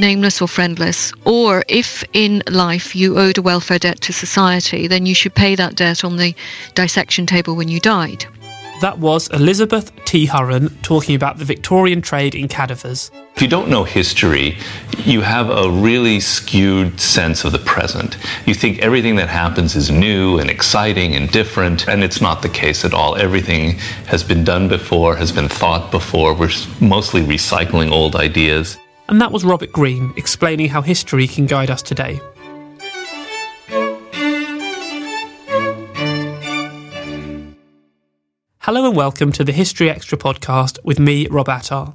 nameless or friendless, or if in life you owed a welfare debt to society, then you should pay that debt on the dissection table when you died. That was Elizabeth T. Hurren talking about the Victorian trade in cadavers. If you don't know history, you have a really skewed sense of the present. You think everything that happens is new and exciting and different, and it's not the case at all. Everything has been done before, has been thought before. We're mostly recycling old ideas. And that was Robert Greene explaining how history can guide us today. Hello and welcome to the History Extra podcast with me, Rob Attar.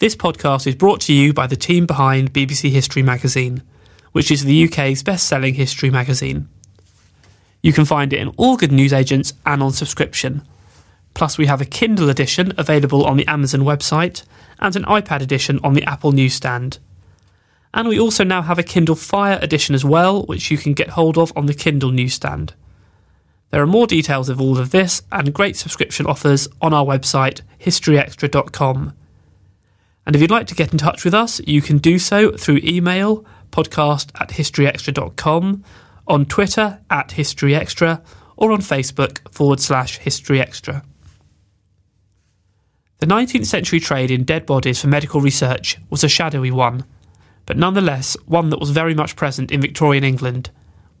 This podcast is brought to you by the team behind BBC History Magazine, which is the UK's best selling history magazine. You can find it in all good newsagents and on subscription. Plus, we have a Kindle edition available on the Amazon website and an iPad edition on the Apple newsstand. And we also now have a Kindle Fire edition as well, which you can get hold of on the Kindle newsstand. There are more details of all of this and great subscription offers on our website, historyextra.com. And if you'd like to get in touch with us, you can do so through email, podcast at historyextra.com, on Twitter at historyextra, or on Facebook forward slash historyextra. The 19th century trade in dead bodies for medical research was a shadowy one, but nonetheless one that was very much present in Victorian England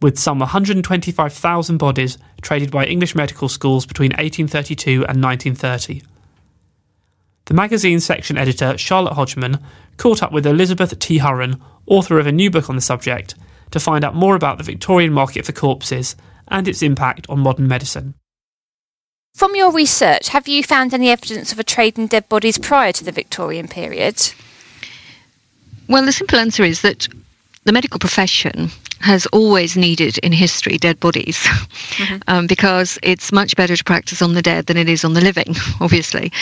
with some 125,000 bodies traded by English medical schools between 1832 and 1930. The magazine's section editor, Charlotte Hodgman, caught up with Elizabeth T. Hurren, author of a new book on the subject, to find out more about the Victorian market for corpses and its impact on modern medicine. From your research, have you found any evidence of a trade in dead bodies prior to the Victorian period? Well, the simple answer is that the medical profession has always needed in history dead bodies mm-hmm. um, because it's much better to practice on the dead than it is on the living, obviously.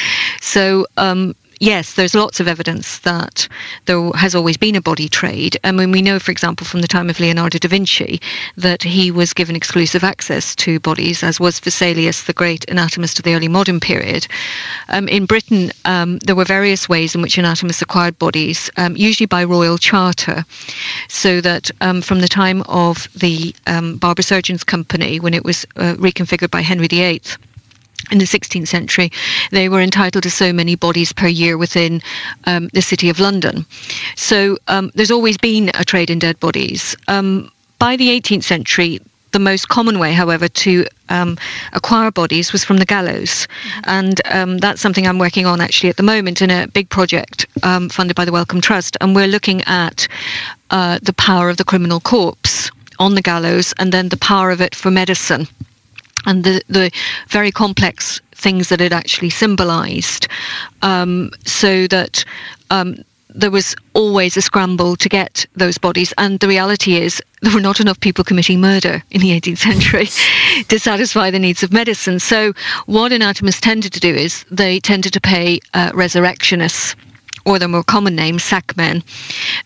So um, yes, there's lots of evidence that there has always been a body trade. I mean, we know, for example, from the time of Leonardo da Vinci, that he was given exclusive access to bodies, as was Vesalius, the great anatomist of the early modern period. Um, in Britain, um, there were various ways in which anatomists acquired bodies, um, usually by royal charter, so that um, from the time of the um, Barber Surgeons Company, when it was uh, reconfigured by Henry VIII, in the 16th century, they were entitled to so many bodies per year within um, the city of London. So um, there's always been a trade in dead bodies. Um, by the 18th century, the most common way, however, to um, acquire bodies was from the gallows. Mm-hmm. And um, that's something I'm working on actually at the moment in a big project um, funded by the Wellcome Trust. And we're looking at uh, the power of the criminal corpse on the gallows and then the power of it for medicine and the, the very complex things that it actually symbolized, um, so that um, there was always a scramble to get those bodies. And the reality is, there were not enough people committing murder in the 18th century to satisfy the needs of medicine. So, what anatomists tended to do is they tended to pay uh, resurrectionists or the more common name, sackmen.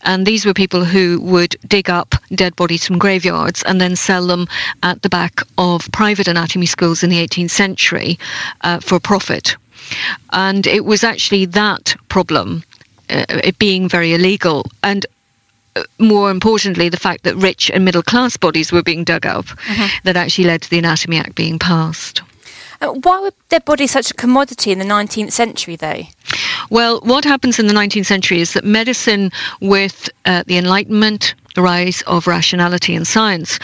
And these were people who would dig up dead bodies from graveyards and then sell them at the back of private anatomy schools in the 18th century uh, for profit. And it was actually that problem, uh, it being very illegal, and uh, more importantly, the fact that rich and middle class bodies were being dug up, mm-hmm. that actually led to the Anatomy Act being passed. Uh, why were their bodies such a commodity in the 19th century, though? Well, what happens in the 19th century is that medicine, with uh, the Enlightenment, the rise of rationality and science,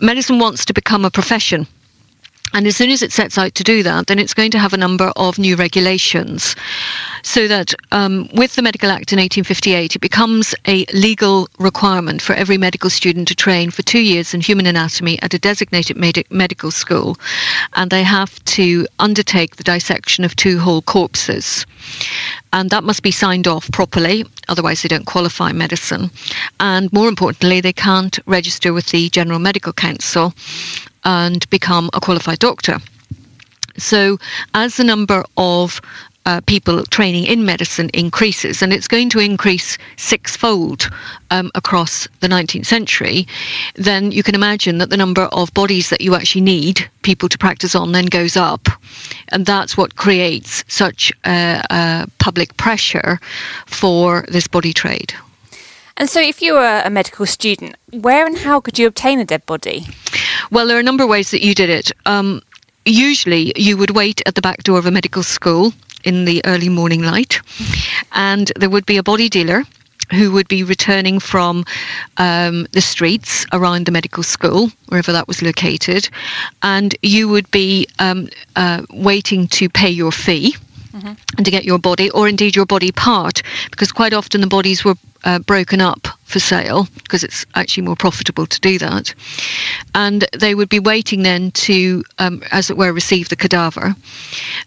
medicine wants to become a profession. And as soon as it sets out to do that, then it's going to have a number of new regulations. So that um, with the Medical Act in 1858, it becomes a legal requirement for every medical student to train for two years in human anatomy at a designated med- medical school, and they have to undertake the dissection of two whole corpses. And that must be signed off properly, otherwise, they don't qualify medicine. And more importantly, they can't register with the General Medical Council and become a qualified doctor. So, as the number of uh, people training in medicine increases, and it's going to increase sixfold um, across the 19th century, then you can imagine that the number of bodies that you actually need people to practice on then goes up. And that's what creates such a public pressure for this body trade. And so, if you were a medical student, where and how could you obtain a dead body? Well, there are a number of ways that you did it. Um, usually, you would wait at the back door of a medical school in the early morning light, and there would be a body dealer who would be returning from um, the streets around the medical school, wherever that was located, and you would be um, uh, waiting to pay your fee. Mm-hmm. And to get your body, or indeed your body part, because quite often the bodies were uh, broken up for sale because it's actually more profitable to do that. And they would be waiting then to, um, as it were, receive the cadaver.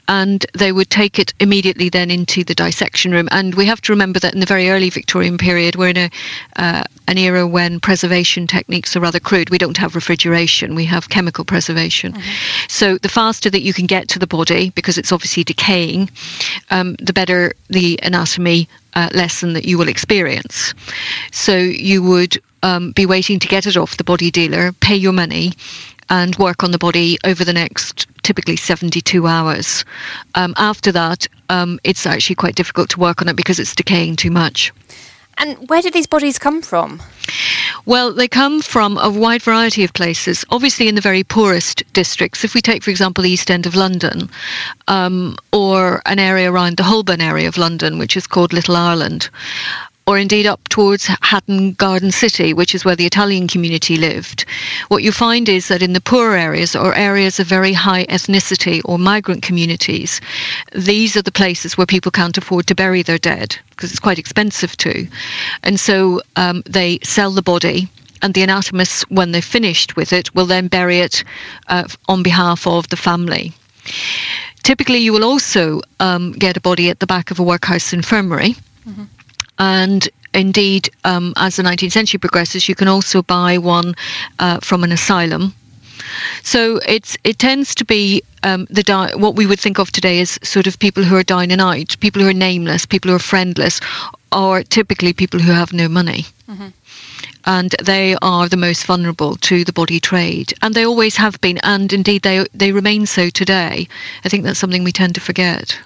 And they would take it immediately then into the dissection room. And we have to remember that in the very early Victorian period, we're in a, uh, an era when preservation techniques are rather crude. We don't have refrigeration, we have chemical preservation. Mm-hmm. So the faster that you can get to the body, because it's obviously decaying, um, the better the anatomy uh, lesson that you will experience. So you would um, be waiting to get it off the body dealer, pay your money, and work on the body over the next typically 72 hours. Um, after that, um, it's actually quite difficult to work on it because it's decaying too much. And where did these bodies come from? Well, they come from a wide variety of places. Obviously, in the very poorest districts, if we take, for example, the East End of London, um, or an area around the Holborn area of London, which is called Little Ireland, or indeed up towards Hatton Garden City, which is where the Italian community lived, what you find is that in the poorer areas or areas of very high ethnicity or migrant communities, these are the places where people can't afford to bury their dead because it's quite expensive to. And so um, they sell the body and the anatomists, when they're finished with it, will then bury it uh, on behalf of the family. Typically, you will also um, get a body at the back of a workhouse infirmary. Mm-hmm. And indeed, um, as the 19th century progresses, you can also buy one uh, from an asylum. So it's it tends to be um, the di- what we would think of today as sort of people who are dying and out, people who are nameless, people who are friendless, or typically people who have no money. Mm-hmm. And they are the most vulnerable to the body trade, and they always have been, and indeed they they remain so today. I think that's something we tend to forget.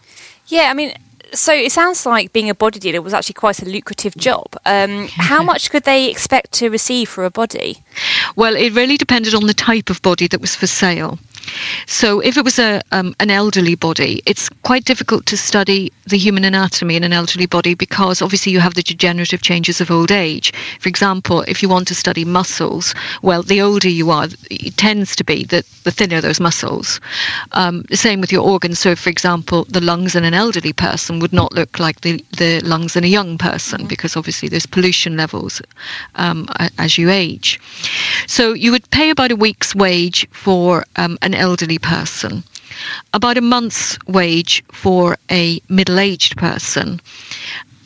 Yeah, I mean, so it sounds like being a body dealer was actually quite a lucrative job. Um, how much could they expect to receive for a body? Well, it really depended on the type of body that was for sale. So, if it was a um, an elderly body, it's quite difficult to study the human anatomy in an elderly body because obviously you have the degenerative changes of old age. For example, if you want to study muscles, well, the older you are, it tends to be that the thinner those muscles. Um, the same with your organs. So, for example, the lungs in an elderly person would not look like the, the lungs in a young person mm-hmm. because obviously there's pollution levels um, as you age. So, you would pay about a week's wage for um, an elderly person, about a month's wage for a middle aged person.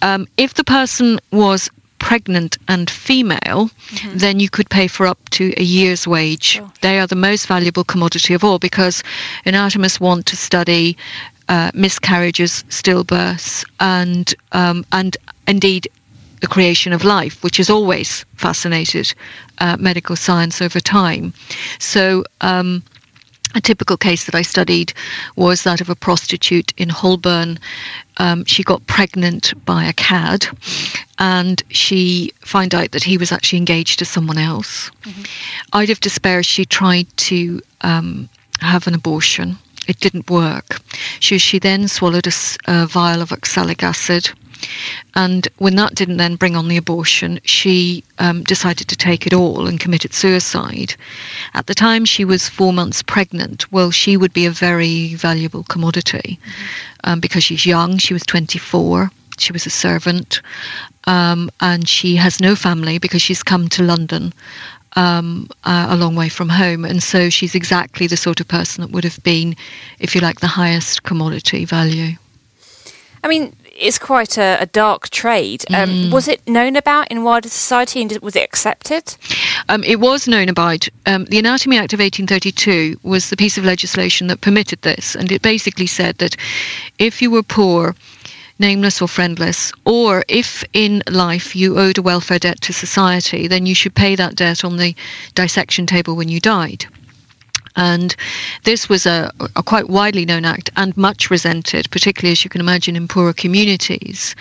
Um, if the person was pregnant and female, mm-hmm. then you could pay for up to a year's wage. Sure. They are the most valuable commodity of all because anatomists want to study uh, miscarriages, stillbirths, and um, and indeed the creation of life, which has always fascinated uh, medical science over time. So. Um, a typical case that I studied was that of a prostitute in Holborn. Um, she got pregnant by a cad, and she found out that he was actually engaged to someone else. Mm-hmm. Out of despair, she tried to um, have an abortion. It didn't work. She, she then swallowed a, a vial of oxalic acid And when that didn't then bring on the abortion, she um, decided to take it all and committed suicide. At the time, she was four months pregnant. Well, she would be a very valuable commodity um, because she's young. She was 24. She was a servant. Um, and she has no family because she's come to London um, uh, a long way from home. And so she's exactly the sort of person that would have been, if you like, the highest commodity value. I mean, it's quite a, a dark trade. Um, Mm. Was it known about in wider society and was it accepted? Um, it was known about. Um, the Anatomy Act of 1832 was the piece of legislation that permitted this, and it basically said that if you were poor, nameless or friendless, or if in life you owed a welfare debt to society, then you should pay that debt on the dissection table when you died. And this was a, a quite widely known act and much resented, particularly as you can imagine in poorer communities.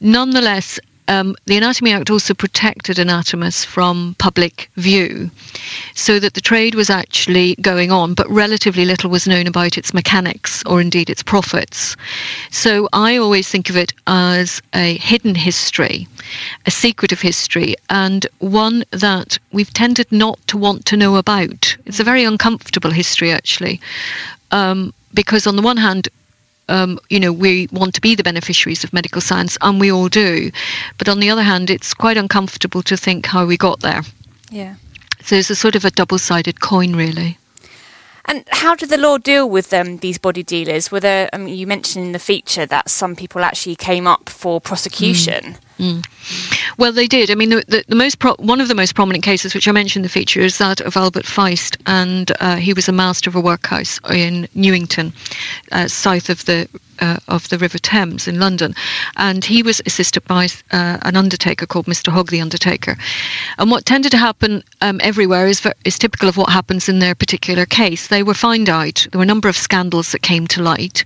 Nonetheless, um, the Anatomy Act also protected anatomists from public view, so that the trade was actually going on, but relatively little was known about its mechanics or indeed its profits. So I always think of it as a hidden history, a secretive history, and one that we've tended not to want to know about. It's a very uncomfortable history, actually, um, because on the one hand, um, you know, we want to be the beneficiaries of medical science, and we all do. But on the other hand, it's quite uncomfortable to think how we got there. Yeah. So it's a sort of a double sided coin, really. And how did the law deal with um, these body dealers? Were there, mean, you mentioned in the feature that some people actually came up for prosecution. Well, they did. I mean, the, the, the most pro- one of the most prominent cases, which I mentioned in the feature, is that of Albert Feist, and uh, he was a master of a workhouse in Newington, uh, south of the uh, of the River Thames in London, and he was assisted by uh, an undertaker called Mr. Hogg the Undertaker. And what tended to happen um, everywhere is ver- is typical of what happens in their particular case. They were fined out. There were a number of scandals that came to light.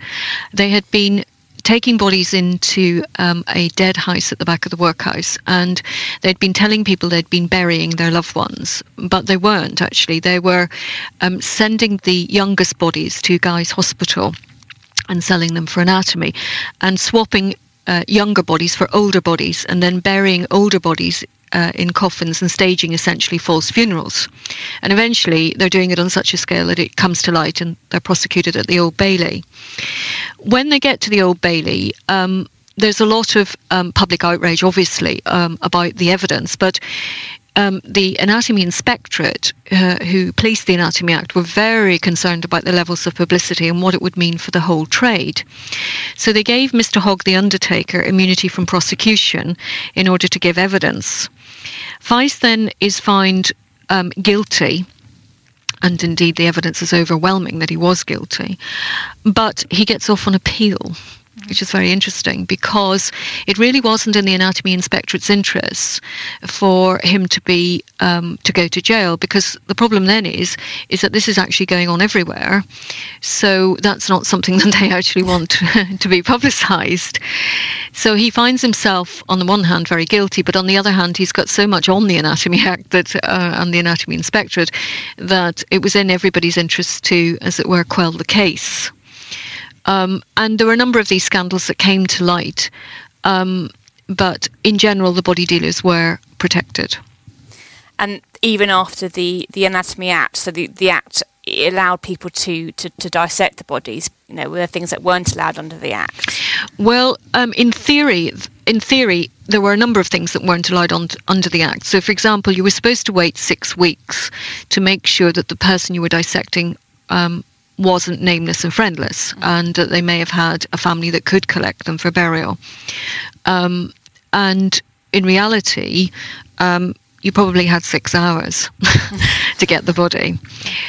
They had been taking bodies into um, a dead house at the back of the workhouse, and they'd been telling people they'd been burying their loved ones, but they weren't actually. They were um, sending the youngest bodies to Guy's Hospital and selling them for anatomy, and swapping uh, younger bodies for older bodies, and then burying older bodies. Uh, in coffins and staging essentially false funerals. And eventually they're doing it on such a scale that it comes to light and they're prosecuted at the Old Bailey when they get to the Old Bailey, um, there's a lot of um, public outrage, obviously, um, about the evidence, but um, the Anatomy Inspectorate, uh, who policed the Anatomy Act, were very concerned about the levels of publicity and what it would mean for the whole trade. So they gave Mr. Hogg, the undertaker, immunity from prosecution in order to give evidence. Feist then is found um, guilty and indeed the evidence is overwhelming that he was guilty. But he gets off on appeal, which is very interesting because it really wasn't in the anatomy inspectorate's interests for him to be um, to go to jail because the problem then is is that this is actually going on everywhere. So that's not something that they actually want to be publicised. So he finds himself, on the one hand, very guilty, but on the other hand, he's got so much on the Anatomy Act that uh, and the Anatomy Inspectorate that it was in everybody's interest to, as it were, quell the case. Um, and there were a number of these scandals that came to light, um, but in general, the body dealers were protected. And even after the, the Anatomy Act, so the, the Act allowed people to, to, to dissect the bodies, you know, were there things that weren't allowed under the Act? Well, um, in theory, in theory, there were a number of things that weren't allowed on, under the Act. So, for example, you were supposed to wait six weeks to make sure that the person you were dissecting um, wasn't nameless and friendless, and that they may have had a family that could collect them for burial. Um, and in reality, um, you probably had six hours to get the body.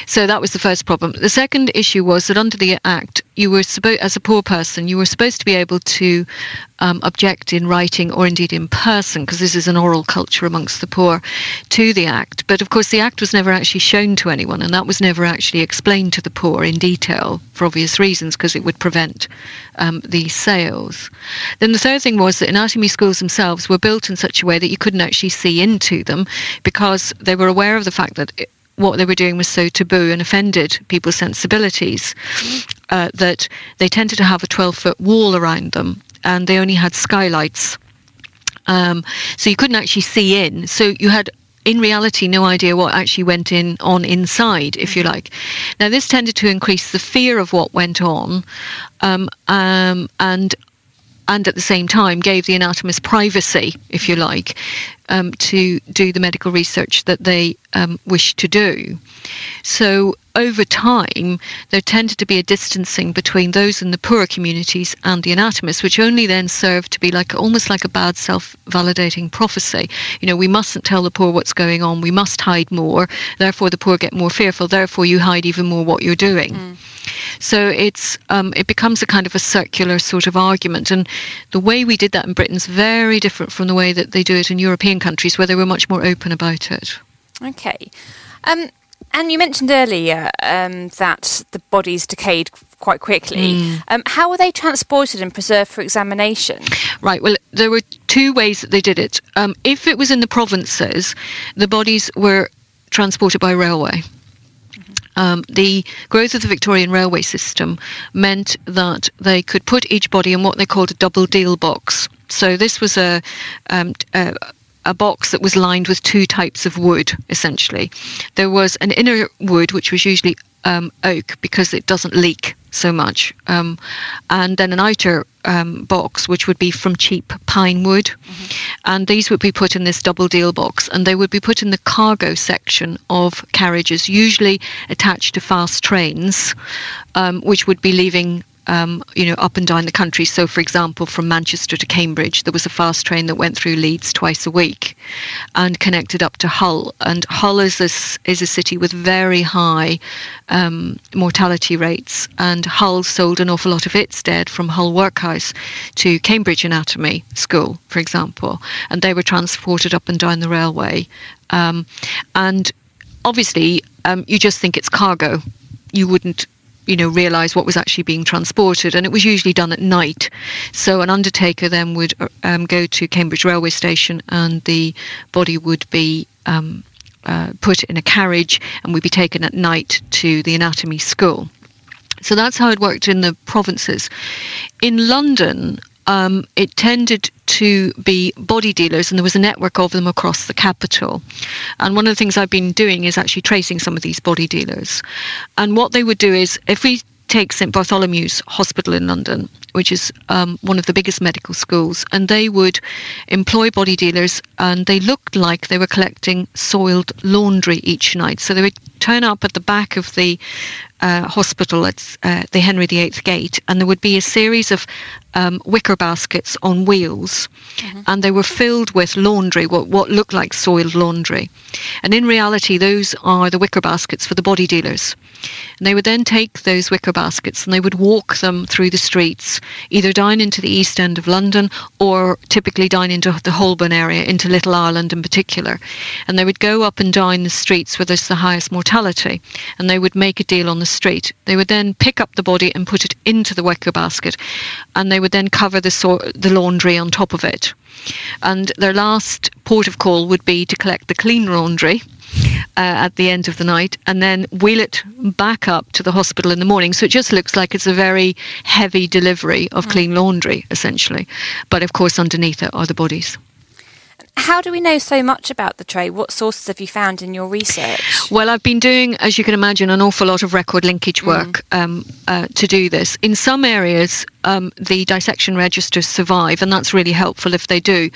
So that was the first problem. The second issue was that under the Act, you were supposed, as a poor person, you were supposed to be able to um, object in writing or indeed in person, because this is an oral culture amongst the poor, to the Act. But of course, the Act was never actually shown to anyone, and that was never actually explained to the poor in detail for obvious reasons, because it would prevent um, these sales. Then the third thing was that anatomy schools themselves were built in such a way that you couldn't actually see into them, because they were aware of the fact that. It, what they were doing was so taboo and offended people's sensibilities uh, that they tended to have a 12 foot wall around them and they only had skylights. Um, so you couldn't actually see in. So you had in reality no idea what actually went in on inside, if you like. Now this tended to increase the fear of what went on, um, um, and and at the same time gave the anatomist privacy, if you like, um, to do the medical research that they um, wish to do. So over time, there tended to be a distancing between those in the poorer communities and the anatomists, which only then served to be like almost like a bad self-validating prophecy. You know, we mustn't tell the poor what's going on. We must hide more. Therefore, the poor get more fearful. Therefore, you hide even more what you're doing. Mm. So it's um, it becomes a kind of a circular sort of argument, and the way we did that in Britain is very different from the way that they do it in European countries, where they were much more open about it. Okay. Um, and you mentioned earlier um, that the bodies decayed quite quickly. Mm. Um, how were they transported and preserved for examination? Right, well, there were two ways that they did it. Um, if it was in the provinces, the bodies were transported by railway. Um, the growth of the Victorian railway system meant that they could put each body in what they called a double deal box. So this was a, um, a a box that was lined with two types of wood, essentially. There was an inner wood, which was usually um, oak because it doesn't leak so much, um, and then an outer um, box, which would be from cheap pine wood. Mm-hmm. And these would be put in this double deal box, and they would be put in the cargo section of carriages, usually attached to fast trains, um, which would be leaving um, you know, up and down the country. So, for example, from Manchester to Cambridge, there was a fast train that went through Leeds twice a week and connected up to Hull. And Hull is a, is a city with very high um, mortality rates. And Hull sold an awful lot of its dead from Hull Workhouse to Cambridge Anatomy School, for example. And they were transported up and down the railway. Um, and obviously, um, you just think it's cargo. You wouldn't you know, realise what was actually being transported, and it was usually done at night. So an undertaker then would um, go to Cambridge railway station, and the body would be um, uh, put in a carriage and would be taken at night to the anatomy school. So that's how it worked in the provinces. In London, um, it tended to be body dealers, and there was a network of them across the capital. And one of the things I've been doing is actually tracing some of these body dealers. And what they would do is, if we take St Bartholomew's Hospital in London, which is um, one of the biggest medical schools, and they would employ body dealers, and they looked like they were collecting soiled laundry each night. So they would turn up at the back of the uh, hospital at uh, the Henry VIII gate, and there would be a series of um, wicker baskets on wheels, mm-hmm. and they were filled with laundry, what, what looked like soiled laundry. And in reality, those are the wicker baskets for the body dealers. And they would then take those wicker baskets and they would walk them through the streets, either down into the east end of London or typically down into the Holborn area, into Little Ireland in particular. And they would go up and down the streets where there's the highest mortality, and they would make a deal on the street. They would then pick up the body and put it into the wicker basket, and they would then cover the, so- the laundry on top of it. And their last port of call would be to collect the clean laundry. Uh, at the end of the night and then wheel it back up to the hospital in the morning. So it just looks like it's a very heavy delivery of mm. clean laundry, essentially. But of course, underneath it are the bodies. How do we know so much about the trade? What sources have you found in your research? Well, I've been doing, as you can imagine, an awful lot of record linkage work mm. um, uh, to do this. In some areas, um, the dissection registers survive, and that's really helpful if they do,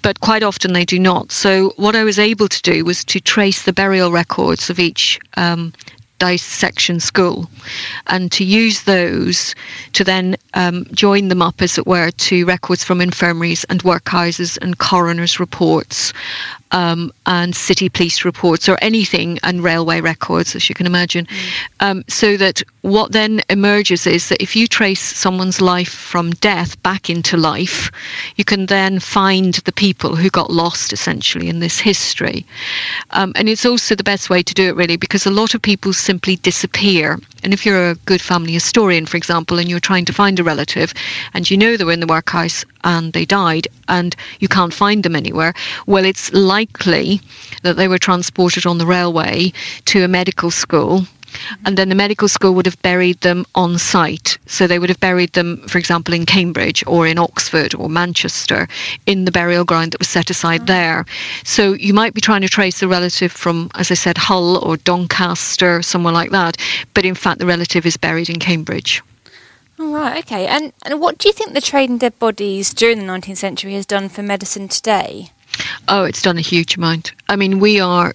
but quite often they do not. So, what I was able to do was to trace the burial records of each um, dissection school. And to use those to then um, join them up, as it were, to records from infirmaries and workhouses and coroners' reports um, and city police reports or anything and railway records, as you can imagine. Mm. Um, so that what then emerges is that if you trace someone's life from death back into life, you can then find the people who got lost essentially in this history. Um, and it's also the best way to do it really because a lot of people simply disappear. And if you're a good family historian, for example, and you're trying to find a relative and you know they were in the workhouse and they died and you can't find them anywhere, well, it's likely that they were transported on the railway to a medical school And then the medical school would have buried them on site. So they would have buried them, for example, in Cambridge or in Oxford or Manchester in the burial ground that was set aside mm. there. So you might be trying to trace a relative from, as I said, Hull or Doncaster, somewhere like that. But in fact, the relative is buried in Cambridge. All right, okay. And, and what do you think the trade in dead bodies during the 19th century has done for medicine today? Oh, it's done a huge amount. I mean, we are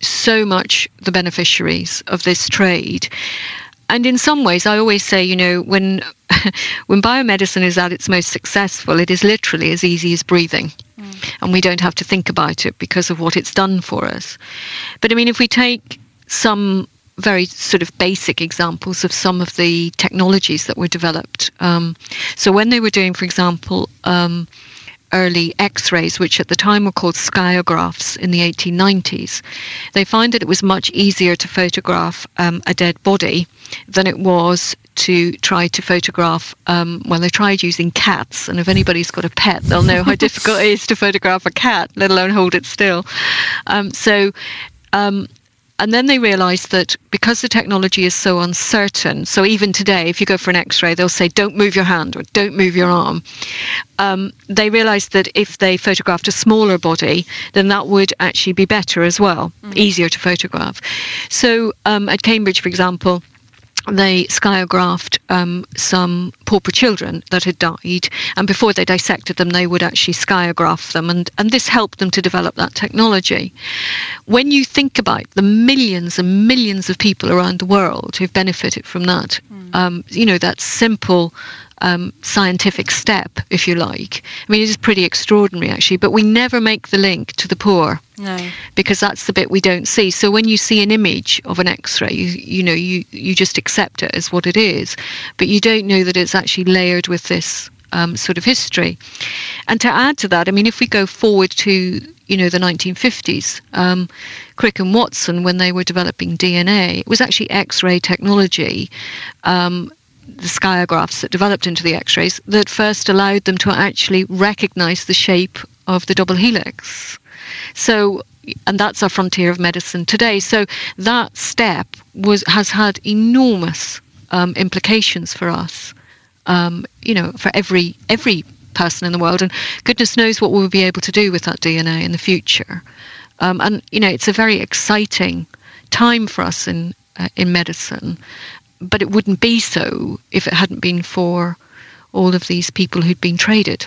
so much the beneficiaries of this trade. And in some ways, I always say, you know, when when biomedicine is at its most successful, it is literally as easy as breathing. Mm. And we don't have to think about it because of what it's done for us. But I mean, if we take some very sort of basic examples of some of the technologies that were developed. Um, so when they were doing, for example, um, early X-rays, which at the time were called skiagraphs in the 1890s, they found that it was much easier to photograph um, a dead body than it was to try to photograph. Um, well, they tried using cats, and if anybody's got a pet, they'll know how difficult it is to photograph a cat, let alone hold it still. Um, so um, and then they realized that because the technology is so uncertain, so even today, if you go for an x ray, they'll say, don't move your hand or don't move your arm. Um, they realized that if they photographed a smaller body, then that would actually be better as well, mm. easier to photograph. So um, at Cambridge, for example, they skiagraphed um, some pauper children that had died, and before they dissected them, they would actually skiagraph them, and, and this helped them to develop that technology. When you think about the millions and millions of people around the world who've benefited from that, mm. um, you know, that simple um, scientific step, if you like. I mean, it is pretty extraordinary, actually, but we never make the link to the poor. No. Because that's the bit we don't see. So when you see an image of an X-ray, you, you know, you, you just accept it as what it is, but you don't know that it's actually layered with this um, sort of history. And to add to that, I mean, if we go forward to you know the 1950s, um, Crick and Watson, when they were developing DNA, it was actually X-ray technology. Um, the skiagraphs that developed into the X-rays that first allowed them to actually recognize the shape of the double helix. So, and that's our frontier of medicine today. So that step was has had enormous um, implications for us. Um, you know, for every every person in the world, and goodness knows what we'll be able to do with that DNA in the future. Um, and you know, it's a very exciting time for us in uh, in medicine, but it wouldn't be so if it hadn't been for all of these people who'd been traded.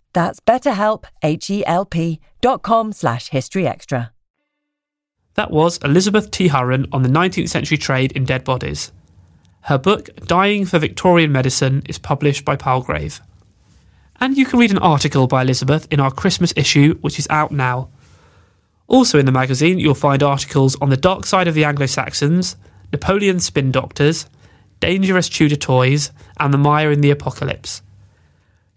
That's betterhelp, H-E-L-P dot com slash historyextra. That was Elizabeth T. Hurren on the 19th century trade in dead bodies. Her book, Dying for Victorian Medicine, is published by Palgrave. And you can read an article by Elizabeth in our Christmas issue, which is out now. Also in the magazine, you'll find articles on the dark side of the Anglo Saxons, Napoleon's spin doctors, dangerous Tudor toys, and the Maya in the Apocalypse.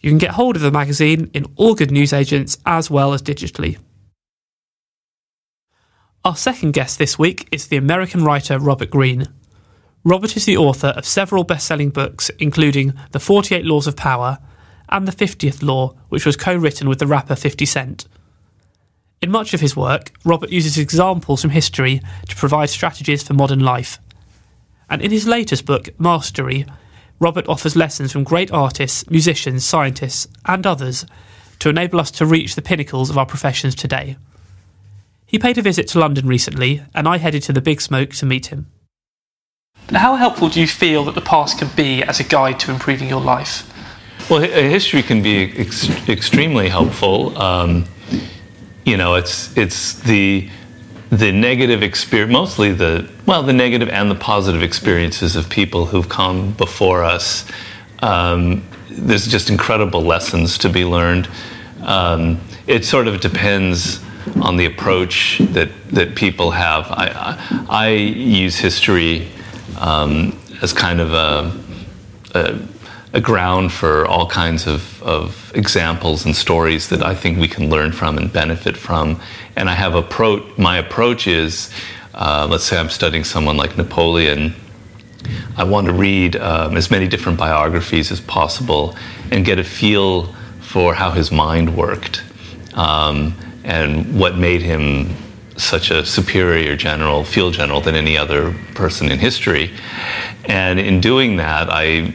You can get hold of the magazine in all good newsagents as well as digitally. Our second guest this week is the American writer Robert Greene. Robert is the author of several best selling books, including The 48 Laws of Power and The 50th Law, which was co written with the rapper 50 Cent. In much of his work, Robert uses examples from history to provide strategies for modern life. And in his latest book, Mastery, Robert offers lessons from great artists, musicians, scientists, and others to enable us to reach the pinnacles of our professions today. He paid a visit to London recently, and I headed to the Big Smoke to meet him. How helpful do you feel that the past can be as a guide to improving your life? Well, history can be ex- extremely helpful. Um, you know, it's it's the the negative experience, mostly the well, the negative and the positive experiences of people who've come before us. Um, there's just incredible lessons to be learned. Um, it sort of depends on the approach that that people have. I I, I use history um, as kind of a, a, a, ground for all kinds of, of examples and stories that I think we can learn from and benefit from. And I have approach. My approach is, uh, let's say I'm studying someone like Napoleon. I want to read um, as many different biographies as possible and get a feel for how his mind worked um, and what made him such a superior general, field general, than any other person in history. And in doing that, I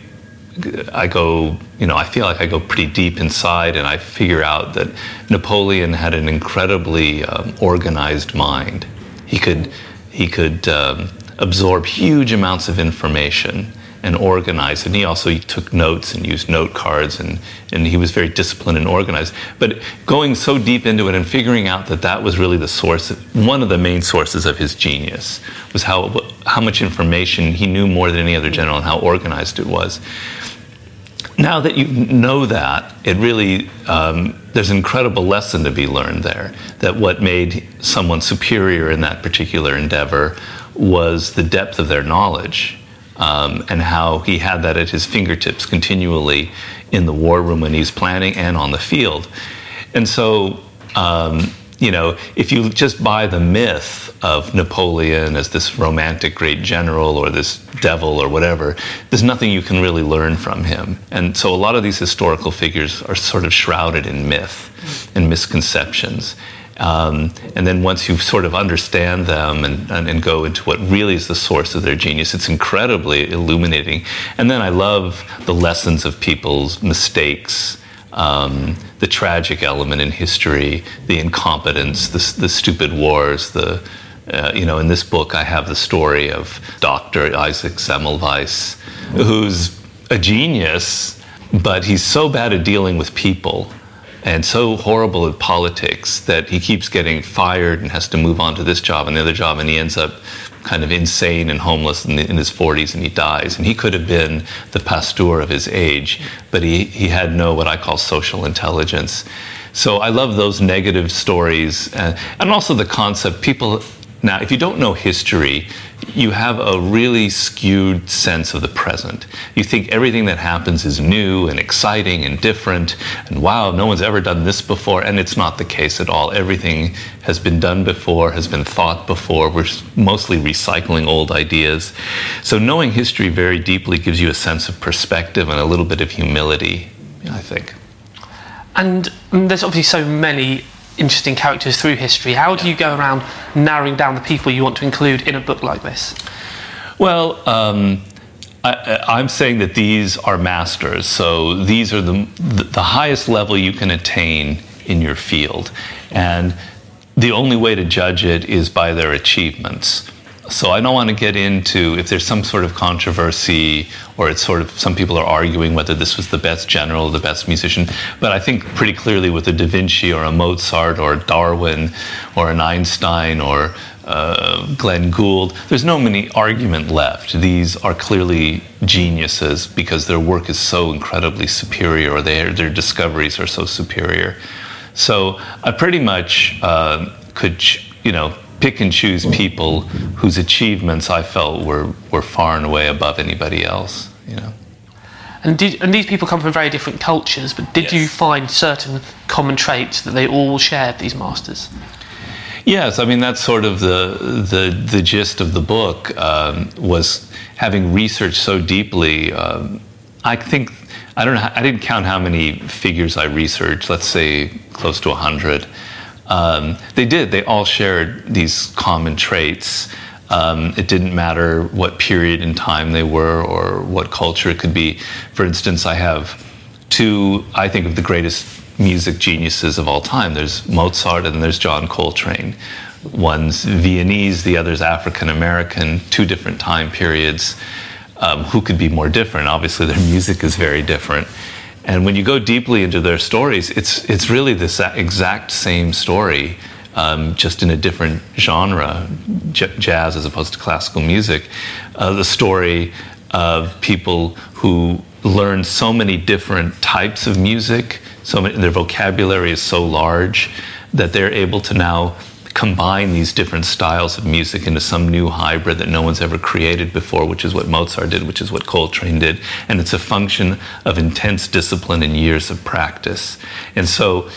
I go, you know, I feel like I go pretty deep inside and I figure out that Napoleon had an incredibly um, organized mind. He could, he could um, absorb huge amounts of information and organized. And he also he took notes and used note cards, and, and he was very disciplined and organized. But going so deep into it and figuring out that that was really the source, one of the main sources of his genius was how, how much information he knew more than any other general and how organized it was. Now that you know that, it really, um, there's an incredible lesson to be learned there. That what made someone superior in that particular endeavor was the depth of their knowledge um, and how he had that at his fingertips continually in the war room when he's planning and on the field. And so, um, you know, if you just buy the myth of Napoleon as this romantic great general or this devil or whatever, there's nothing you can really learn from him. And so a lot of these historical figures are sort of shrouded in myth and misconceptions. Um, and then once you sort of understand them and, and, and, go into what really is the source of their genius, it's incredibly illuminating. And then I love the lessons of people's mistakes, um, the tragic element in history, the incompetence, the, the stupid wars, the uh, you know, in this book, I have the story of Dr. Isaac Semmelweis, who's a genius, but he's so bad at dealing with people and so horrible at politics that he keeps getting fired and has to move on to this job and the other job, and he ends up kind of insane and homeless in, the, in, his 40s and he dies. And he could have been the Pasteur of his age, but he, he had no what I call social intelligence. So I love those negative stories and, and also the concept people now, if you don't know history, you have a really skewed sense of the present. You think everything that happens is new and exciting and different, and wow, no one's ever done this before, and it's not the case at all. Everything has been done before, has been thought before. We're mostly recycling old ideas. So, knowing history very deeply gives you a sense of perspective and a little bit of humility, I think. And mm, there's obviously so many interesting characters through history. How do you go around narrowing down the people you want to include in a book like this? Well, um, I, am saying that these are masters. So these are the, the highest level you can attain in your field. And the only way to judge it is by their achievements. So I don't want to get into if there's some sort of controversy or it's sort of some people are arguing whether this was the best general the best musician. But I think pretty clearly with a Da Vinci or a Mozart or a Darwin or an Einstein or uh, Glenn Gould, there's no many argument left. These are clearly geniuses because their work is so incredibly superior or their, their discoveries are so superior. So I pretty much uh, could, you know, pick and choose people whose achievements I felt were, were far and away above anybody else, you know. And, did, and these people come from very different cultures, but did yes. you find certain common traits that they all shared, these masters? Yes, I mean that's sort of the the, the gist of the book um, was having researched so deeply. Um, I think I don't know. I didn't count how many figures I researched. Let's say close to a hundred, um, they did. They all shared these common traits. Um, it didn't matter what period in time they were or what culture it could be. For instance, I have two, I think, of the greatest music geniuses of all time. There's Mozart and there's John Coltrane, One's Viennese, the other's African American, two different time periods. Um, who could be more different? Obviously, their music is very different. And when you go deeply into their stories, it's, it's really this exact same story, um, just in a different genre, j- jazz as opposed to classical music. Uh, the story of people who learn so many different types of music, so many, their vocabulary is so large that they're able to now combine these different styles of music into some new hybrid that no one's ever created before, which is what Mozart did, which is what Coltrane did. And it's a function of intense discipline and years of practice. And so,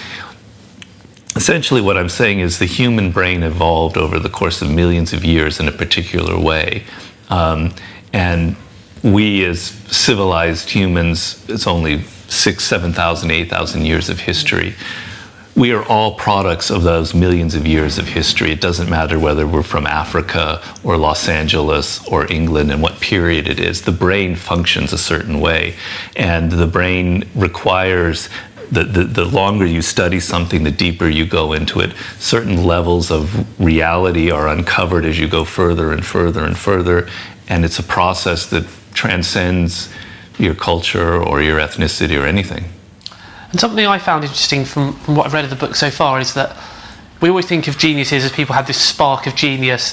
essentially, what I'm saying is the human brain evolved over the course of millions of years in a particular way. Um, and we, as civilized humans, it's only six, 7,000, 8,000 years of history we are all products of those millions of years of history. It doesn't matter whether we're from Africa or Los Angeles or England and what period it is. The brain functions a certain way, and the brain requires. The, the, the longer you study something, the deeper you go into it. Certain levels of reality are uncovered as you go further and further and further, and it's a process that transcends your culture or your ethnicity or anything. And something I found interesting from, from what I've read of the book so far is that we always think of geniuses as people have this spark of genius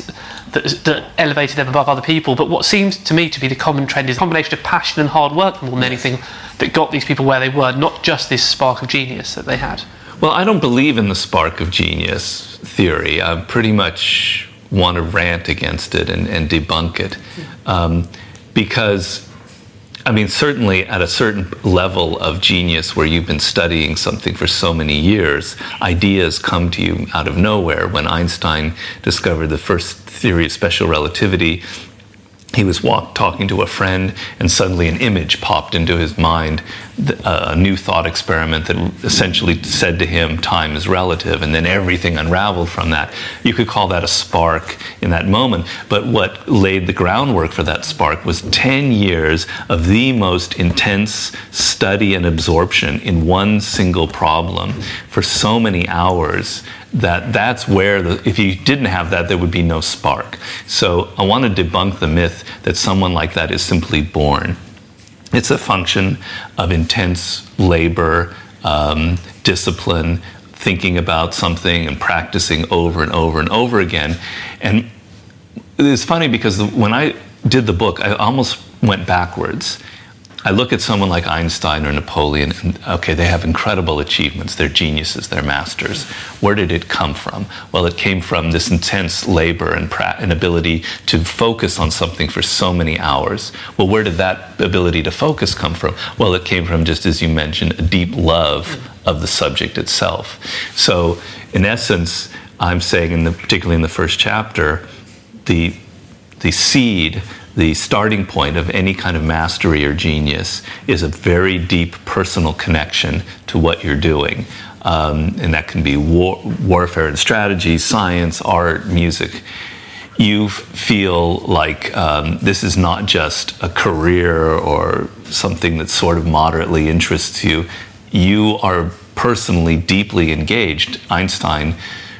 that, that, elevated them above other people. But what seems to me to be the common trend is a combination of passion and hard work more than anything that got these people where they were, not just this spark of genius that they had. Well, I don't believe in the spark of genius theory. I pretty much want to rant against it and, and debunk it um, because I mean, certainly at a certain level of genius where you've been studying something for so many years, ideas come to you out of nowhere. When Einstein discovered the first theory of special relativity, he was walk, talking to a friend, and suddenly an image popped into his mind, a new thought experiment that essentially said to him, time is relative, and then everything unraveled from that. You could call that a spark in that moment. But what laid the groundwork for that spark was 10 years of the most intense study and absorption in one single problem for so many hours that that's where the, if you didn't have that there would be no spark so i want to debunk the myth that someone like that is simply born it's a function of intense labor um, discipline thinking about something and practicing over and over and over again. And it's funny because when i did the book i almost went backwards I look at someone like Einstein or Napoleon, and okay, they have incredible achievements. They're geniuses, they're masters. Where did it come from? Well, it came from this intense labor and, pra- and ability to focus on something for so many hours. Well, where did that ability to focus come from? Well, it came from, just as you mentioned, a deep love of the subject itself. So, in essence, I'm saying, in the, particularly in the first chapter, the, the seed the starting point of any kind of mastery or genius is a very deep personal connection to what you're doing. Um, and that can be war, warfare and strategy, science, art, music. You feel like um, this is not just a career or something that sort of moderately interests you. You are personally deeply engaged. Einstein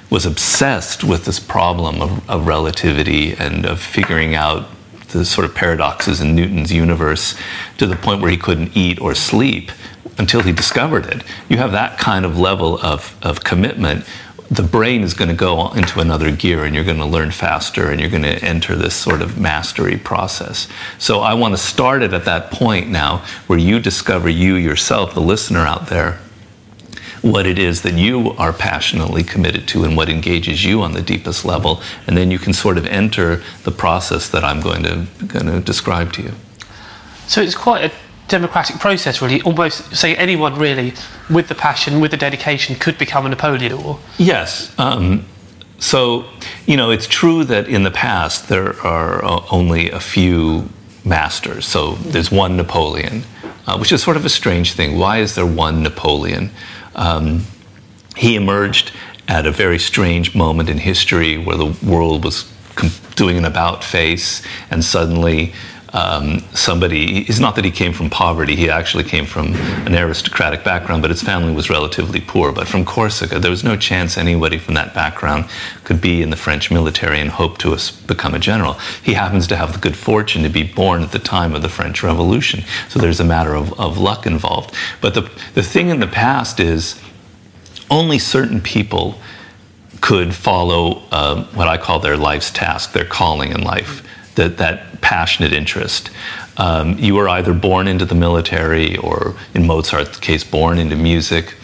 was obsessed with this problem of, of relativity and of figuring out the sort of paradoxes in Newton's universe to the point where he couldn't eat or sleep until he discovered it. You have that kind of level of, of commitment. The brain is going to go into another gear and you're going to learn faster and you're going to enter this sort of mastery process. So I want to start it at that point now where you discover you yourself, the listener out there, what it is that you are passionately committed to and what engages you on the deepest level, and then you can sort of enter the process that I'm going to going to describe to you. So it's quite a democratic process, really. Almost say anyone really with the passion, with the dedication, could become a Napoleon. Or yes. Um, so you know, it's true that in the past there are uh, only a few masters. So there's one Napoleon, uh, which is sort of a strange thing. Why is there one Napoleon? Um, he emerged at a very strange moment in history where the world was doing an about face, and suddenly um, somebody. It's not that he came from poverty. He actually came from an aristocratic background, but his family was relatively poor. But from Corsica, there was no chance anybody from that background could be in the French military and hope to become a general. He happens to have the good fortune to be born at the time of the French Revolution. So there's a matter of, of luck involved. But the, the thing in the past is only certain people could follow uh, what I call their life's task, their calling in life, that, that passionate interest. Um, you were either born into the military or, in Mozart's case, born into music.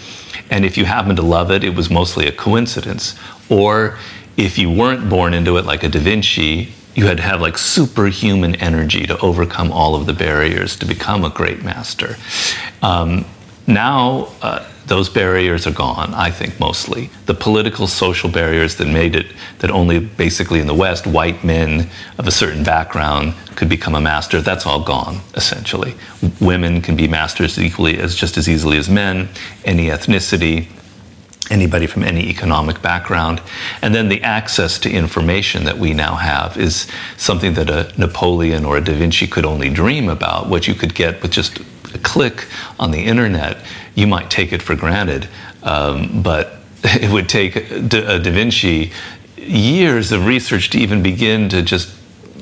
And if you happened to love it, it was mostly a coincidence. Or if you weren't born into it, like a Da Vinci, you had to have like superhuman energy to overcome all of the barriers to become a great master. Um, now, uh, those barriers are gone, I think, mostly. The political, social barriers that made it that only basically in the West, white men of a certain background could become a master, that's all gone, essentially. Women can be masters equally as just as easily as men, any ethnicity, anybody from any economic background. And then the access to information that we now have is something that a Napoleon or a Da Vinci could only dream about, what you could get with just a click on the internet you might take it for granted, um, but it would take Da Vinci years of research to even begin to just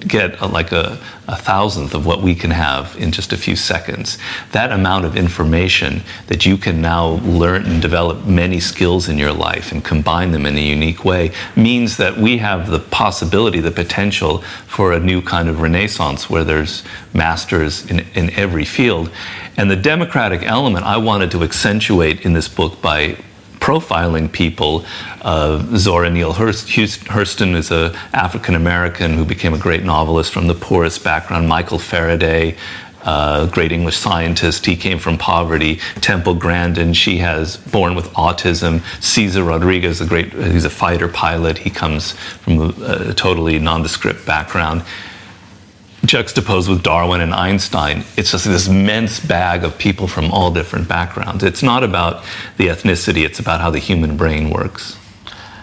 get a, like a, a, thousandth of what we can have in just a few seconds. That amount of information that you can now learn and develop many skills in your life and combine them in a unique way means that we have the possibility, the potential for a new kind of renaissance where there's masters in, in every field. And the democratic element I wanted to accentuate in this book by profiling people. Uh, Zora Neale Hurston is an African American who became a great novelist from the poorest background. Michael Faraday, uh, great English scientist. He came from poverty. Temple Grandin, she has born with autism. Cesar Rodriguez, a great, he's a fighter pilot. He comes from a, a totally nondescript background juxtaposed with Darwin and Einstein, it's just this immense bag of people from all different backgrounds. It's not about the ethnicity, it's about how the human brain works.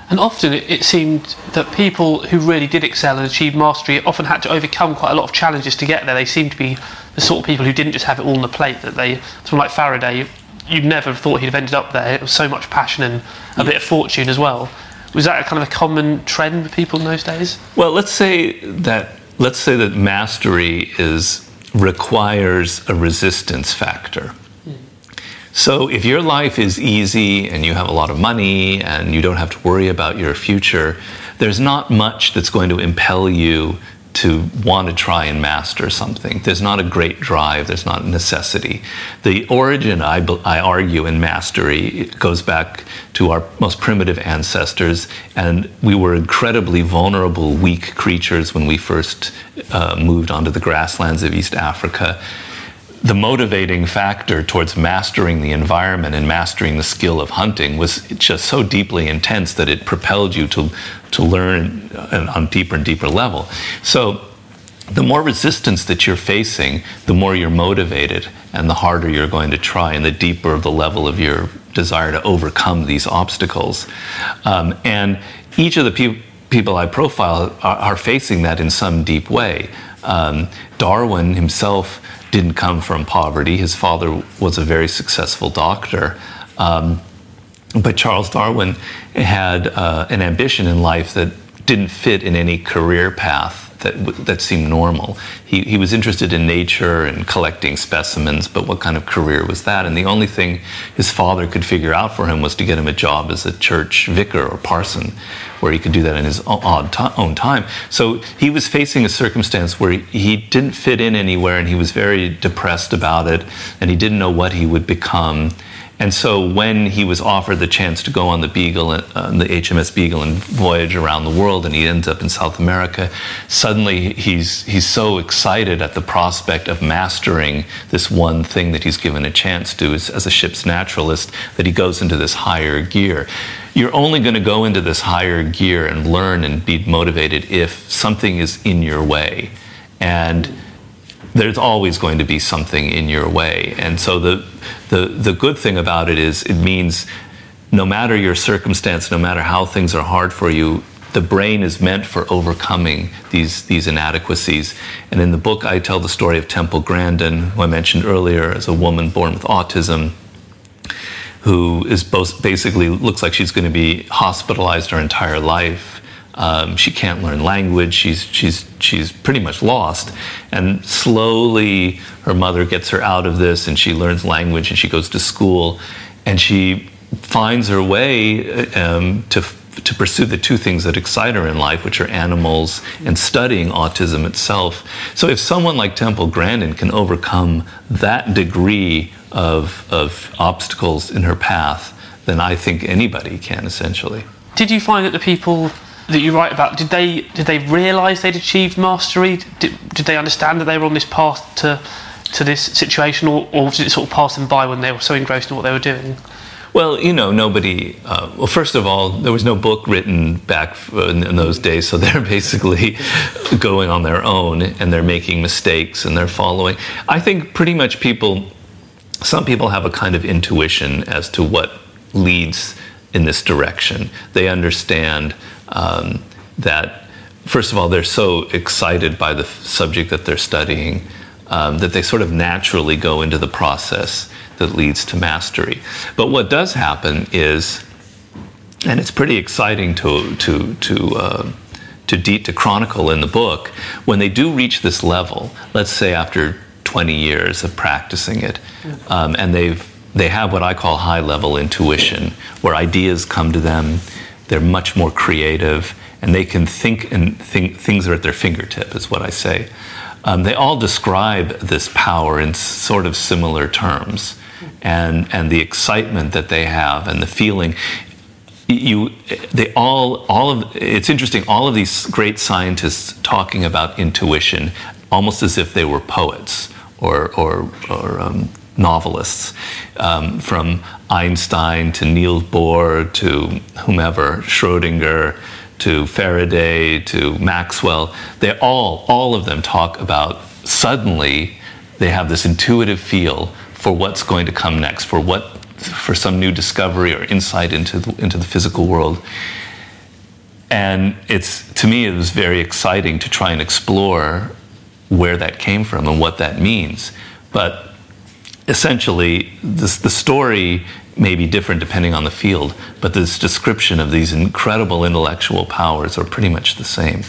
And often it, it seemed that people who really did excel and achieve mastery often had to overcome quite a lot of challenges to get there. They seemed to be the sort of people who didn't just have it all on the plate, that they, someone like Faraday, you'd never have thought he'd have ended up there. It was so much passion and a bit of fortune as well. Was that a kind of a common trend with people in those days? Well, let's say that let's say that mastery is requires a resistance factor. So if your life is easy and you have a lot of money and you don't have to worry about your future, there's not much that's going to impel you to want to try and master something. There's not a great drive, there's not a necessity. The origin, I, I argue, in mastery goes back to our most primitive ancestors, and we were incredibly vulnerable, weak creatures when we first uh, moved onto the grasslands of East Africa the motivating factor towards mastering the environment and mastering the skill of hunting was just so deeply intense that it propelled you to, to learn on deeper and deeper level. So the more resistance that you're facing, the more you're motivated and the harder you're going to try and the deeper the level of your desire to overcome these obstacles. Um, and each of the pe- people I profile are, are, facing that in some deep way. Um, Darwin himself didn't come from poverty. His father was a very successful doctor. Um, but Charles Darwin had uh, an ambition in life that didn't fit in any career path that, that seemed normal. He, he was interested in nature and collecting specimens, but what kind of career was that? And the only thing his father could figure out for him was to get him a job as a church vicar or parson, where he could do that in his own time. So he was facing a circumstance where he didn't fit in anywhere and he was very depressed about it and he didn't know what he would become. And so when he was offered the chance to go on the Beagle, uh, the HMS Beagle, and voyage around the world, and he ends up in South America, suddenly he's he's so excited at the prospect of mastering this one thing that he's given a chance to as, as a ship's naturalist that he goes into this higher gear. You're only going to go into this higher gear and learn and be motivated if something is in your way, and there's always going to be something in your way. And so the, the, the good thing about it is it means no matter your circumstance, no matter how things are hard for you, the brain is meant for overcoming these, these inadequacies. And in the book, I tell the story of Temple Grandin, who I mentioned earlier, as a woman born with autism, who is both basically looks like she's going to be hospitalized her entire life. Um, she can't learn language. She's she's she's pretty much lost. And slowly, her mother gets her out of this, and she learns language, and she goes to school, and she finds her way um, to to pursue the two things that excite her in life, which are animals and studying autism itself. So, if someone like Temple Grandin can overcome that degree of, of obstacles in her path, then I think anybody can essentially. Did you find that the people that you write about did they did they realise they'd achieved mastery? Did, did they understand that they were on this path to to this situation, or, or did it sort of pass them by when they were so engrossed in what they were doing? Well, you know, nobody. Uh, well, first of all, there was no book written back in, in, those days, so they're basically going on their own and they're making mistakes and they're following. I think pretty much people, some people have a kind of intuition as to what leads in this direction. They understand um, that, first of all, they're so excited by the subject that they're studying um, that they sort of naturally go into the process that leads to mastery. But what does happen is, and it's pretty exciting to to to uh, to, de- to chronicle in the book, when they do reach this level, let's say after 20 years of practicing it, um, and they've they have what I call high level intuition, where ideas come to them, they're much more creative, and they can think and think things are at their fingertip, is what I say. Um, they all describe this power in sort of similar terms and and the excitement that they have and the feeling you they all all of it's interesting all of these great scientists talking about intuition almost as if they were poets or or, or um, novelists um, from Einstein to Niels Bohr to whomever Schrodinger to Faraday to Maxwell they all all of them talk about suddenly they have this intuitive feel for what's going to come next, for what for some new discovery or insight into the, into the physical world. And it's to me it was very exciting to try and explore where that came from and what that means. But essentially, this, the story may be different depending on the field, but this description of these incredible intellectual powers are pretty much the same.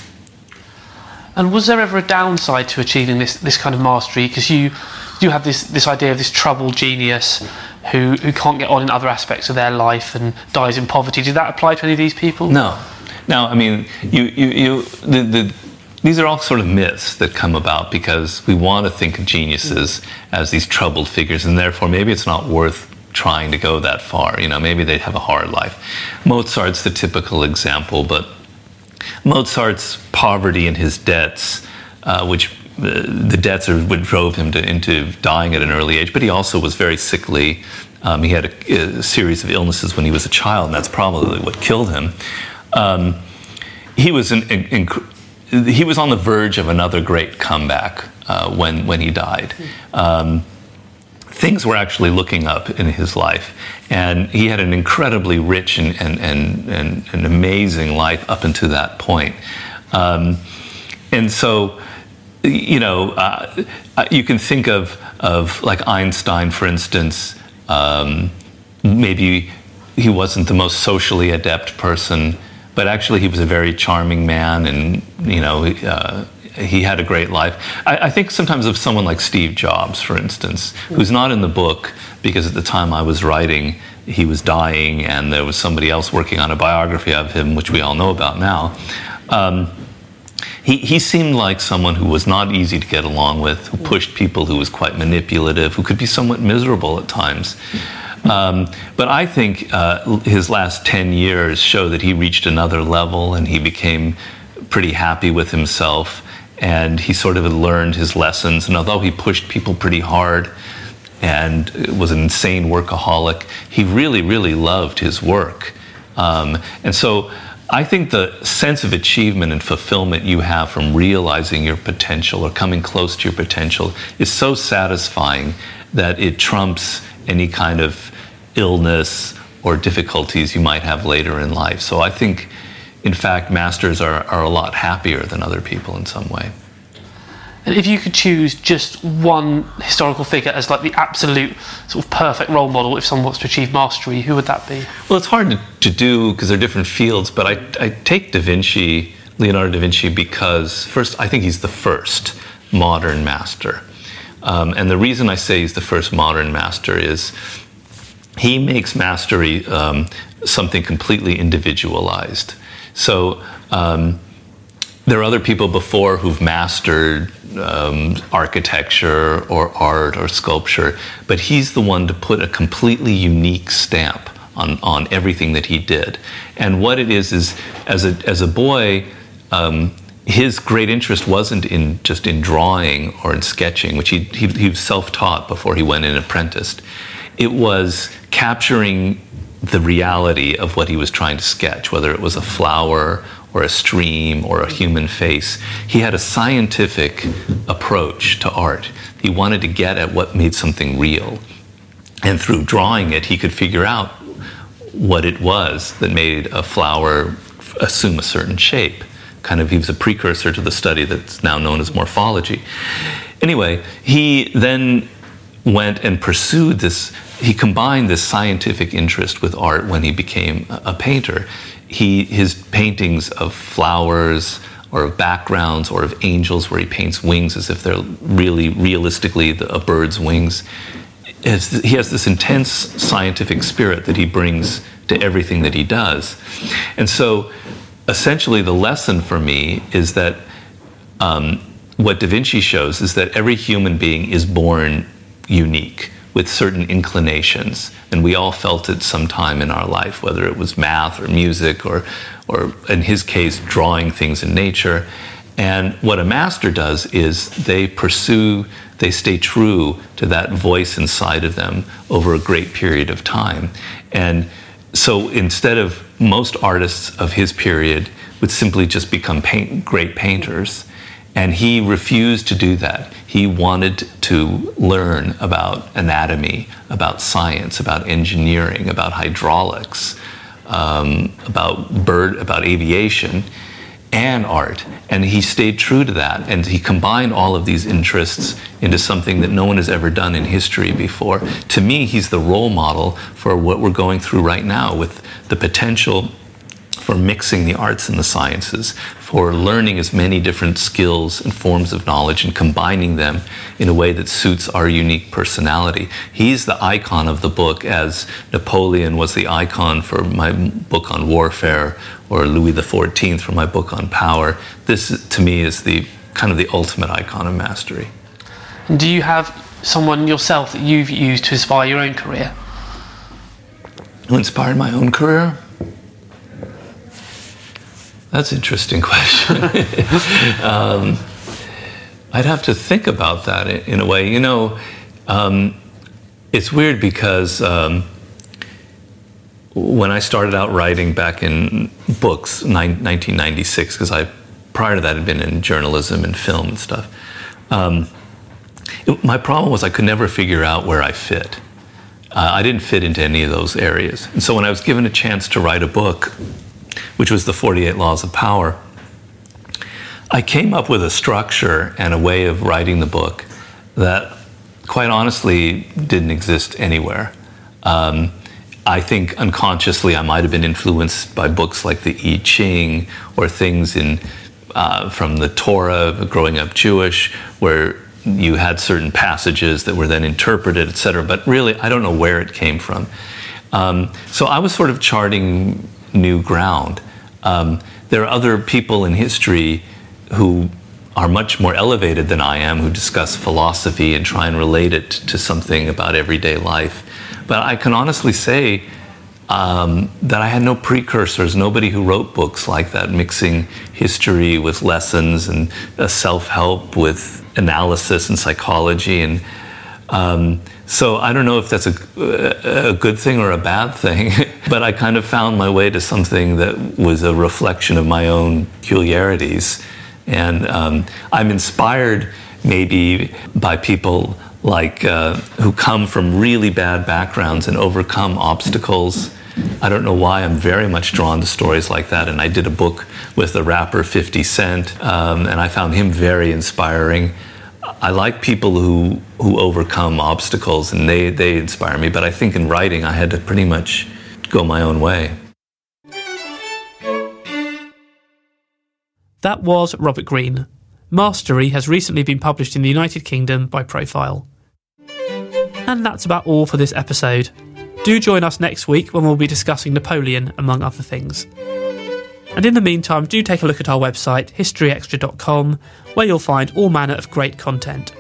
And was there ever a downside to achieving this, this kind of mastery? Because you you have this, this idea of this troubled genius who, who can't get on in other aspects of their life and dies in poverty. Did that apply to any of these people? No. No, I mean, you, you, you, the, the, these are all sort of myths that come about because we want to think of geniuses as these troubled figures, and therefore maybe it's not worth trying to go that far. You know, maybe they have a hard life. Mozart's the typical example, but Mozart's poverty and his debts, uh, which the debts are what drove him to, into dying at an early age, but he also was very sickly. Um, he had a, a, series of illnesses when he was a child, and that's probably what killed him. Um, he was in, in, he was on the verge of another great comeback uh, when when he died. Um, things were actually looking up in his life, and he had an incredibly rich and and and, and, and amazing life up until that point. Um, and so you know, uh, uh, you can think of, of like Einstein, for instance. Um, maybe he wasn't the most socially adept person, but actually he was a very charming man, and you know, uh, he had a great life. I, I, think sometimes of someone like Steve Jobs, for instance, who's not in the book because at the time I was writing, he was dying, and there was somebody else working on a biography of him, which we all know about now. Um, he, he seemed like someone who was not easy to get along with, who pushed people, who was quite manipulative, who could be somewhat miserable at times. Um, but I think uh, his last 10 years show that he reached another level and he became pretty happy with himself and he sort of learned his lessons. And although he pushed people pretty hard and was an insane workaholic, he really, really loved his work. Um, and so I think the sense of achievement and fulfillment you have from realizing your potential or coming close to your potential is so satisfying that it trumps any kind of illness or difficulties you might have later in life. So I think in fact, masters are, are a lot happier than other people in some way. And if you could choose just one historical figure as like the absolute sort of perfect role model if someone wants to achieve mastery, who would that be? Well, it's hard to, to do because they're different fields, but I, I take Da Vinci, Leonardo da Vinci, because first, I think he's the first modern master. Um, and the reason I say he's the first modern master is he makes mastery um, something completely individualized. So um, there are other people before who've mastered um, architecture or art or sculpture, but he's the one to put a completely unique stamp on, on everything that he did. And what it is is, as a, as a boy, um, his great interest wasn't in just in drawing or in sketching, which he, he, he was self-taught before he went and apprenticed. It was capturing the reality of what he was trying to sketch, whether it was a flower or a stream or a human face. He had a scientific approach to art. He wanted to get at what made something real. And through drawing it, he could figure out what it was that made a flower assume a certain shape kind of he was a precursor to the study that's now known as morphology. Anyway, he then went and pursued this he combined this scientific interest with art when he became a painter. He his paintings of flowers or of backgrounds or of angels where he paints wings as if they're really realistically the, a bird's wings. he has this intense scientific spirit that he brings to everything that he does. And so essentially the lesson for me is that um, what Da Vinci shows is that every human being is born unique with certain inclinations, and we all felt it sometime in our life, whether it was math or music or, or in his case, drawing things in nature. And what a master does is they pursue, they stay true to that voice inside of them over a great period of time. And so instead of most artists of his period would simply just become paint, great painters, and he refused to do that. He wanted to learn about anatomy, about science, about engineering, about hydraulics, um, about bird, about aviation, and art. And he stayed true to that. And he combined all of these interests into something that no one has ever done in history before. To me, he's the role model for what we're going through right now with the potential for mixing the arts and the sciences, for learning as many different skills and forms of knowledge and combining them in a way that suits our unique personality. He's the icon of the book, as Napoleon was the icon for my book on warfare, or Louis XIV for my book on power. This, to me, is the kind of the ultimate icon of mastery. Do you have someone yourself that you've used to inspire your own career? Who inspired my own career? That's an interesting question. um, I'd have to think about that in, a way. You know, um, it's weird because um, when I started out writing back in books, 1996, because I prior to that had been in journalism and film and stuff. Um, it, my problem was I could never figure out where I fit. Uh, I didn't fit into any of those areas. And so when I was given a chance to write a book which was the 48 Laws of Power, I came up with a structure and a way of writing the book that, quite honestly, didn't exist anywhere. Um, I think unconsciously I might have been influenced by books like the I Ching or things in uh, from the Torah, growing up Jewish, where you had certain passages that were then interpreted, etc. But really, I don't know where it came from. Um, so I was sort of charting new ground. Um, there are other people in history who are much more elevated than I am, who discuss philosophy and try and relate it to something about everyday life. But I can honestly say um, that I had no precursors, nobody who wrote books like that, mixing history with lessons and uh, self help with analysis and psychology. And um, so I don't know if that's a, a good thing or a bad thing, but I kind of found my way to something that was a reflection of my own peculiarities. And um, I'm inspired maybe by people like uh, who come from really bad backgrounds and overcome obstacles I don't know why I'm very much drawn to stories like that. And I did a book with the rapper 50 Cent, um, and I found him very inspiring. I like people who, who overcome obstacles, and they, they inspire me. But I think in writing, I had to pretty much go my own way. That was Robert Greene. Mastery has recently been published in the United Kingdom by Profile. And that's about all for this episode. Do join us next week when we'll be discussing Napoleon, among other things. And in the meantime, do take a look at our website, historyextra.com, where you'll find all manner of great content.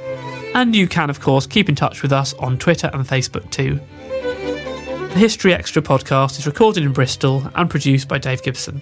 And you can, of course, keep in touch with us on Twitter and Facebook too. The History Extra podcast is recorded in Bristol and produced by Dave Gibson.